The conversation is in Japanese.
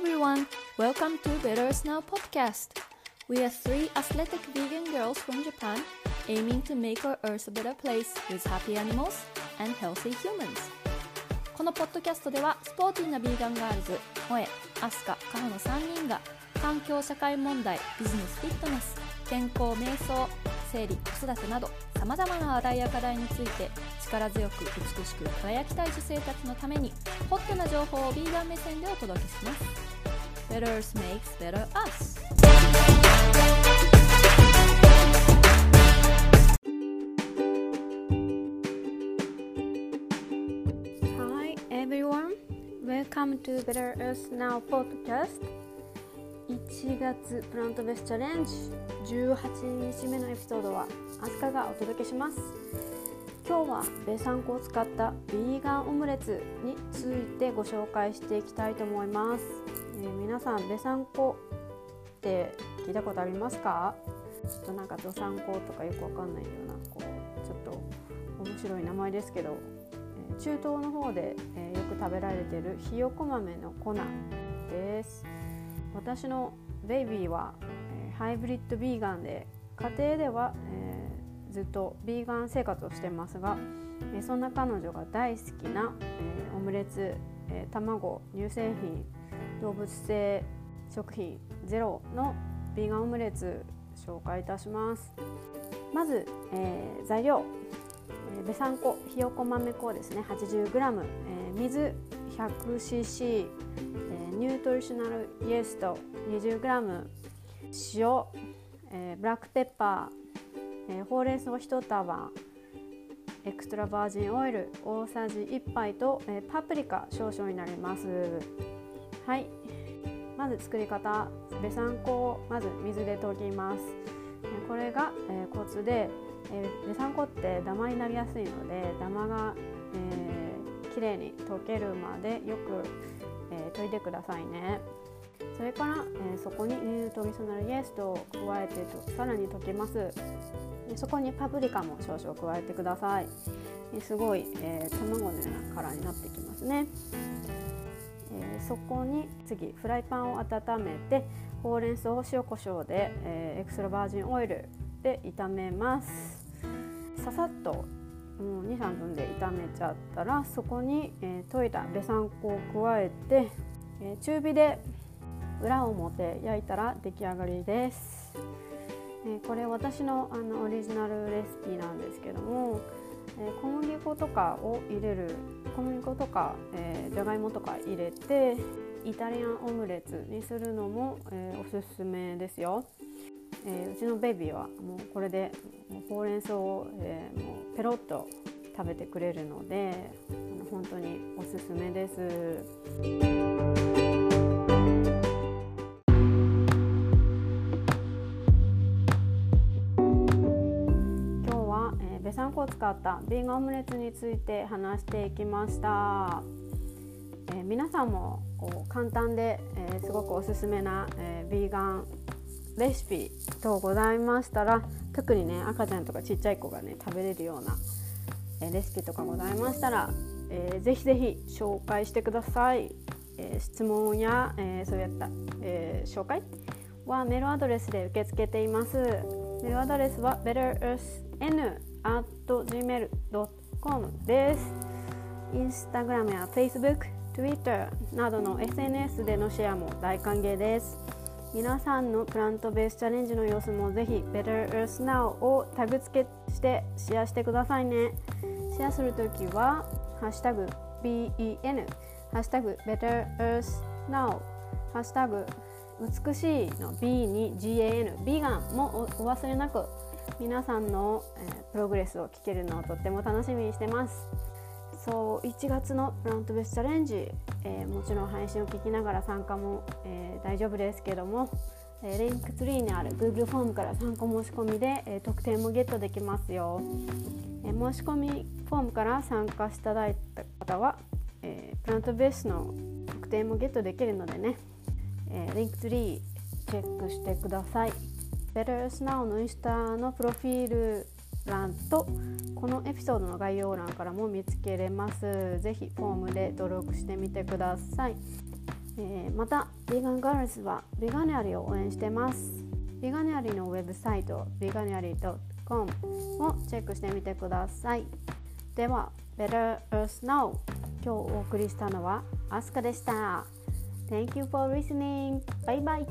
everyone, welcome to Better Snow podcast. We are three athletic vegan girls from Japan aiming to make our earth a better place with happy animals and healthy humans. このポッドキャストではスポーティーなビーガンガールズ、萌え、アスカ、カホの3人が環境社会問題、ビジネスフィットネス、健康瞑想、生理、子育てなどさまざまな話題や課題について力強く美しく輝きたい女性たちのためにホットな情報をビーガン目線でお届けします Better Earth makes better us. Hi everyone. Welcome to Better Earth Now podcast. 1月プラントベースチャレンジ。18日目のエピソードはアスカがお届けします。今日はベサンコを使ったビーガンオムレツについてご紹介していきたいと思います、えー、皆さんベサンコって聞いたことありますか？ちょっとなんかドサンコとかよくわかんないようなこうちょっと面白い名前ですけど、えー、中東の方で、えー、よく食べられてるひよこ豆の粉です。私のベイビーは、え、ハイブリッドビーガンで家庭では、え、ずっとビーガン生活をしてますが、え、そんな彼女が大好きな、え、オムレツ、えー、卵乳製品動物性食品ゼロのビーガンオムレツ紹介いたします。まず、えー、材料、えー、ベサン粉ひよこ豆粉ですね。80g、えー、水 100cc ニュートリショナルイエスト。20g 塩、えー、ブラックペッパー、えー、ほうれん草1束。エクストラバージンオイル大さじ1杯と、え、パプリカ少々になります。はい。まず作り方。ベサン粉をまず水で溶きます。これが、えー、コツで、えー、ベサン粉ってダマになりやすいのでダマが、えー、きれいに溶けるまでよくえー、研いでくださいね。それから、えー、そこにニュートリソナルイエストを加えてとさらに溶けます。そこにパプリカも少々加えてください。すごい、えー、卵のようなカラーになってきますね、えー、そこに次フライパンを温めてほうれん草を塩コショウで、えー、エクストラバージンオイルで炒めます。ささっともう23分で炒めちゃったらそこに、えー、溶いたベサン粉を加えて、えー、中火で裏表焼いたら出来上がりです、え、これ私のあのオリジナルレシピなんですけども、え小麦粉とかを入れる小麦粉とか、えじゃがいもとか入れてイタリアンオムレツにするのも、えおすすめですよ。え、うちのベビーはもうこれでほうれん草を、え、もうペロッと食べてくれるので本当におすすめです。ー、ベサン粉を使った。ビーガンオムレツについて話していきました。えー、皆さんもこう簡単で、えー、すごくおすすめな、えー、ビーガンレシピ等ございましたら特にね赤ちゃんとかちっちゃい子がね食べれるような、えレシピとかございましたら、えー、ぜひぜひ紹介してください、えー、質問や、えー、そういった、え紹介はメールアドレスで受け付けています。メールアドレスは gmail.com です。インスタグラムや Facebook、Twitter などの SNS でのシェアも大歓迎です。皆さんのプラントベースチャレンジの様子もぜひ Better Earth Now をタグ付けしてシェアしてくださいね。シェアするときはハッシュタグ BEN ハッシュタグ Better Earth Now ハッシュタグ美しいの B に GAN ビーガンもお忘れなく皆さんの、えー、 progress を聞けるのをとっても楽しみにしてます。そう1月の plant-based challenge、えー、もちろん配信を聞きながら参加も、えー、大丈夫ですけども、えー、 Linktree にある Google フォームから参加申し込みで、え特典もゲットできますよ、え申し込みフォームから参加していただいた方は、えプラントベースの特典もゲットできるのでね、えリンクツリーチェックしてください。Better Now のインスタのプロフィール欄とこのエピソードの概要欄からも見つけれます。ぜひフォームで登録してみてください。えー、またビガンガールズはビガニアリを応援してますビガニアリのウェブサイトビガニアリ .com をチェックしてみてくださいでは Better Earth Now 今日お送りしたのはアスカでした Thank you for listening. Bye bye.